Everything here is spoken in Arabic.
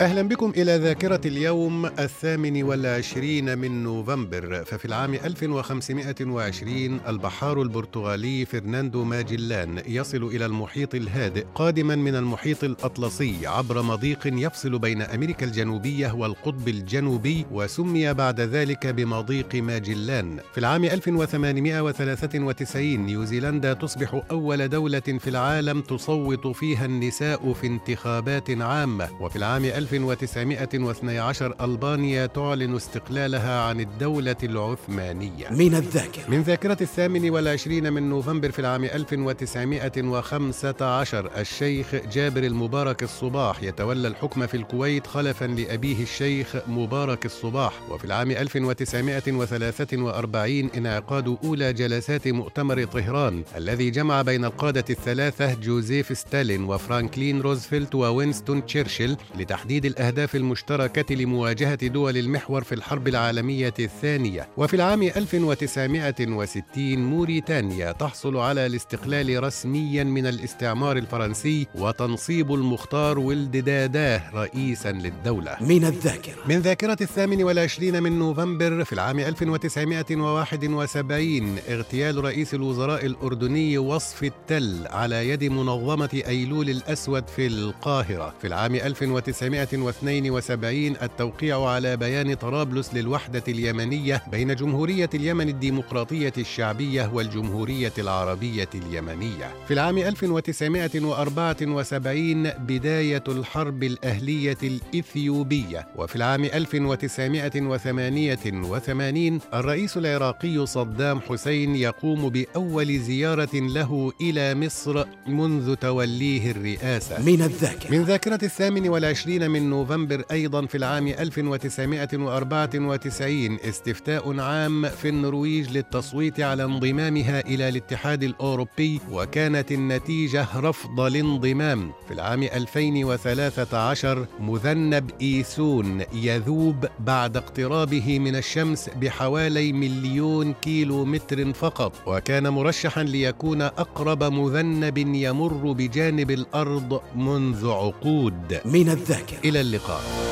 أهلا بكم إلى ذاكرة اليوم الثامن والعشرين من نوفمبر. ففي العام 1520 البحار البرتغالي فرناندو ماجلان يصل إلى المحيط الهادئ قادما من المحيط الأطلسي عبر مضيق يفصل بين أمريكا الجنوبية والقطب الجنوبي وسمي بعد ذلك بمضيق ماجلان. في العام 1893 نيوزيلندا تصبح أول دولة في العالم تصوت فيها النساء في انتخابات عامة. وفي العام 1912 ألبانيا تعلن استقلالها عن الدولة العثمانية. من الذاكرة. من ذاكرة الثامن والعشرين من نوفمبر في العام 1915 الشيخ جابر المبارك الصباح يتولى الحكم في الكويت خلفا لأبيه الشيخ مبارك الصباح. وفي العام 1943 انعقاد أولى جلسات مؤتمر طهران الذي جمع بين القادة الثلاثة جوزيف ستالين وفرانكلين روزفلت ووينستون تشرشل لتحديد تحديد الأهداف المشتركة لمواجهة دول المحور في الحرب العالمية الثانية. وفي العام 1960 موريتانيا تحصل على الاستقلال رسميا من الاستعمار الفرنسي وتنصيب المختار ولد داداه رئيسا للدولة. من الذاكرة. من ذاكرة الثامن والعشرين من نوفمبر في العام 1971 اغتيال رئيس الوزراء الأردني وصف التل على يد منظمة أيلول الأسود في القاهرة. في العام 1972 1972 التوقيع على بيان طرابلس للوحدة اليمنية بين جمهورية اليمن الديمقراطية الشعبية والجمهورية العربية اليمنية. في العام 1974 بداية الحرب الأهلية الإثيوبية، وفي العام 1988 الرئيس العراقي صدام حسين يقوم بأول زيارة له إلى مصر منذ توليه الرئاسة. من الذاكرة من ذاكرة الثامن والعشرين من نوفمبر أيضا في العام 1994 استفتاء عام في النرويج للتصويت على انضمامها إلى الاتحاد الأوروبي وكانت النتيجة رفض الانضمام. في العام 2013 مذنب إيسون يذوب بعد اقترابه من الشمس بحوالي مليون كيلو متر فقط وكان مرشحا ليكون أقرب مذنب يمر بجانب الأرض منذ عقود. من الذاكرة. إلى اللقاء.